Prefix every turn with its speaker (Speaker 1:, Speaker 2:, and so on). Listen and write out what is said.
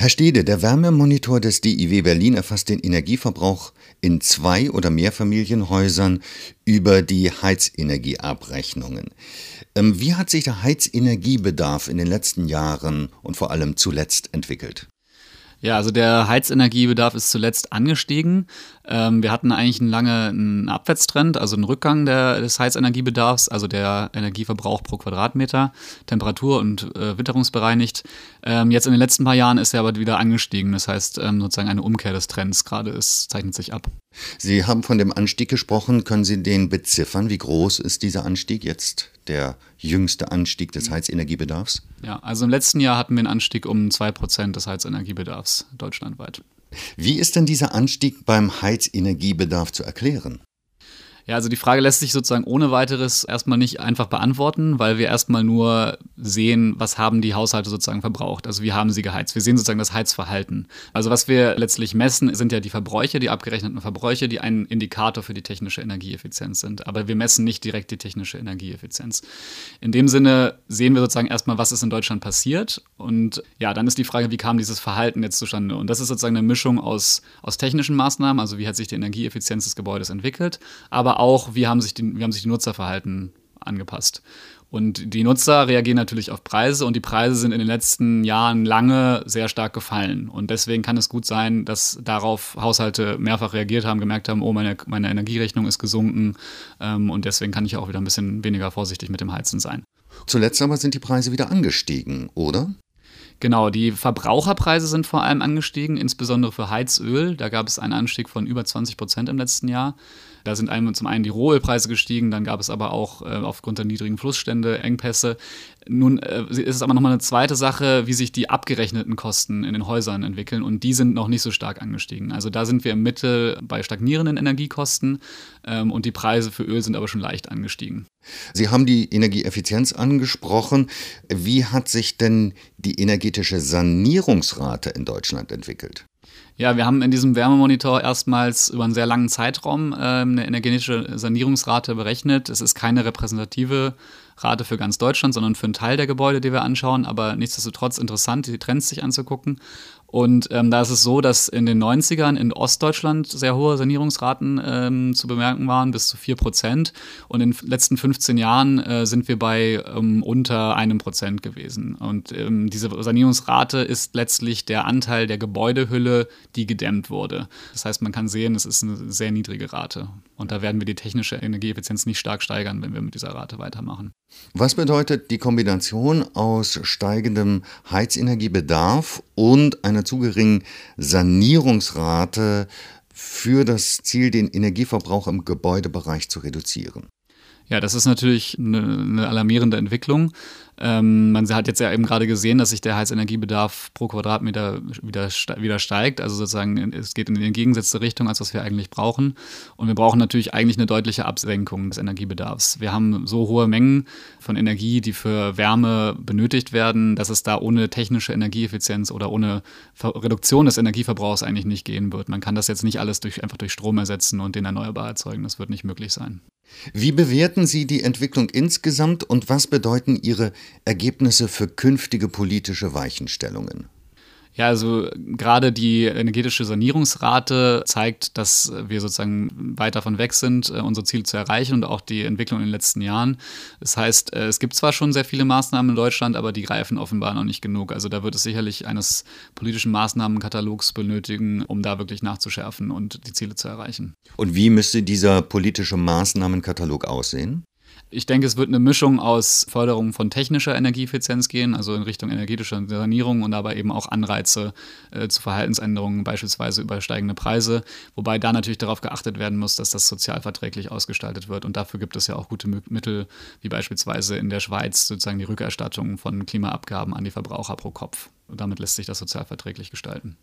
Speaker 1: Herr Stede, der Wärmemonitor des DIW Berlin erfasst den Energieverbrauch in zwei oder mehr Familienhäusern über die Heizenergieabrechnungen. Ähm, wie hat sich der Heizenergiebedarf in den letzten Jahren und vor allem zuletzt entwickelt?
Speaker 2: Ja, also der Heizenergiebedarf ist zuletzt angestiegen. Ähm, wir hatten eigentlich einen lange einen Abwärtstrend, also einen Rückgang der, des Heizenergiebedarfs, also der Energieverbrauch pro Quadratmeter, Temperatur und äh, witterungsbereinigt. Ähm, jetzt in den letzten paar Jahren ist er aber wieder angestiegen. Das heißt, ähm, sozusagen eine Umkehr des Trends gerade ist, zeichnet sich ab.
Speaker 1: Sie haben von dem Anstieg gesprochen. Können Sie den beziffern? Wie groß ist dieser Anstieg jetzt, der jüngste Anstieg des Heizenergiebedarfs?
Speaker 2: Ja, also im letzten Jahr hatten wir einen Anstieg um 2% des Heizenergiebedarfs deutschlandweit.
Speaker 1: Wie ist denn dieser Anstieg beim Heizenergiebedarf zu erklären?
Speaker 2: Ja, also die Frage lässt sich sozusagen ohne weiteres erstmal nicht einfach beantworten, weil wir erstmal nur sehen, was haben die Haushalte sozusagen verbraucht. Also wie haben sie geheizt. Wir sehen sozusagen das Heizverhalten. Also was wir letztlich messen, sind ja die Verbräuche, die abgerechneten Verbräuche, die ein Indikator für die technische Energieeffizienz sind. Aber wir messen nicht direkt die technische Energieeffizienz. In dem Sinne sehen wir sozusagen erstmal, was ist in Deutschland passiert. Und ja, dann ist die Frage, wie kam dieses Verhalten jetzt zustande? Und das ist sozusagen eine Mischung aus, aus technischen Maßnahmen, also wie hat sich die Energieeffizienz des Gebäudes entwickelt, aber auch, wie haben sich die, wie haben sich die Nutzerverhalten angepasst. Und die Nutzer reagieren natürlich auf Preise und die Preise sind in den letzten Jahren lange sehr stark gefallen. Und deswegen kann es gut sein, dass darauf Haushalte mehrfach reagiert haben, gemerkt haben, oh, meine, meine Energierechnung ist gesunken ähm, und deswegen kann ich auch wieder ein bisschen weniger vorsichtig mit dem Heizen sein.
Speaker 1: Zuletzt aber sind die Preise wieder angestiegen, oder?
Speaker 2: Genau, die Verbraucherpreise sind vor allem angestiegen, insbesondere für Heizöl. Da gab es einen Anstieg von über 20 Prozent im letzten Jahr. Da sind zum einen die Rohölpreise gestiegen, dann gab es aber auch äh, aufgrund der niedrigen Flussstände Engpässe. Nun äh, ist es aber nochmal eine zweite Sache, wie sich die abgerechneten Kosten in den Häusern entwickeln und die sind noch nicht so stark angestiegen. Also da sind wir im Mittel bei stagnierenden Energiekosten ähm, und die Preise für Öl sind aber schon leicht angestiegen.
Speaker 1: Sie haben die Energieeffizienz angesprochen. Wie hat sich denn die energetische Sanierungsrate in Deutschland entwickelt?
Speaker 2: Ja, wir haben in diesem Wärmemonitor erstmals über einen sehr langen Zeitraum äh, eine energetische Sanierungsrate berechnet. Es ist keine repräsentative Rate für ganz Deutschland, sondern für einen Teil der Gebäude, die wir anschauen. Aber nichtsdestotrotz interessant, die Trends sich anzugucken. Und ähm, da ist es so, dass in den 90ern in Ostdeutschland sehr hohe Sanierungsraten ähm, zu bemerken waren, bis zu 4 Prozent. Und in den letzten 15 Jahren äh, sind wir bei ähm, unter einem Prozent gewesen. Und ähm, diese Sanierungsrate ist letztlich der Anteil der Gebäudehülle, die gedämmt wurde. Das heißt, man kann sehen, es ist eine sehr niedrige Rate. Und da werden wir die technische Energieeffizienz nicht stark steigern, wenn wir mit dieser Rate weitermachen.
Speaker 1: Was bedeutet die Kombination aus steigendem Heizenergiebedarf und einer zu geringen Sanierungsrate für das Ziel, den Energieverbrauch im Gebäudebereich zu reduzieren?
Speaker 2: Ja, das ist natürlich eine, eine alarmierende Entwicklung. Ähm, man hat jetzt ja eben gerade gesehen, dass sich der Heizenergiebedarf pro Quadratmeter wieder, wieder steigt. Also sozusagen, es geht in die entgegengesetzte Richtung, als was wir eigentlich brauchen. Und wir brauchen natürlich eigentlich eine deutliche Absenkung des Energiebedarfs. Wir haben so hohe Mengen von Energie, die für Wärme benötigt werden, dass es da ohne technische Energieeffizienz oder ohne Reduktion des Energieverbrauchs eigentlich nicht gehen wird. Man kann das jetzt nicht alles durch, einfach durch Strom ersetzen und den erneuerbar erzeugen. Das wird nicht möglich sein.
Speaker 1: Wie bewerten Sie die Entwicklung insgesamt und was bedeuten Ihre Ergebnisse für künftige politische Weichenstellungen?
Speaker 2: Ja, also gerade die energetische Sanierungsrate zeigt, dass wir sozusagen weit davon weg sind, äh, unser Ziel zu erreichen und auch die Entwicklung in den letzten Jahren. Das heißt, äh, es gibt zwar schon sehr viele Maßnahmen in Deutschland, aber die greifen offenbar noch nicht genug. Also da wird es sicherlich eines politischen Maßnahmenkatalogs benötigen, um da wirklich nachzuschärfen und die Ziele zu erreichen.
Speaker 1: Und wie müsste dieser politische Maßnahmenkatalog aussehen?
Speaker 2: Ich denke, es wird eine Mischung aus Förderung von technischer Energieeffizienz gehen, also in Richtung energetischer Sanierung und aber eben auch Anreize äh, zu Verhaltensänderungen, beispielsweise über steigende Preise, wobei da natürlich darauf geachtet werden muss, dass das sozialverträglich ausgestaltet wird. Und dafür gibt es ja auch gute Mittel, wie beispielsweise in der Schweiz sozusagen die Rückerstattung von Klimaabgaben an die Verbraucher pro Kopf. Und damit lässt sich das sozialverträglich gestalten.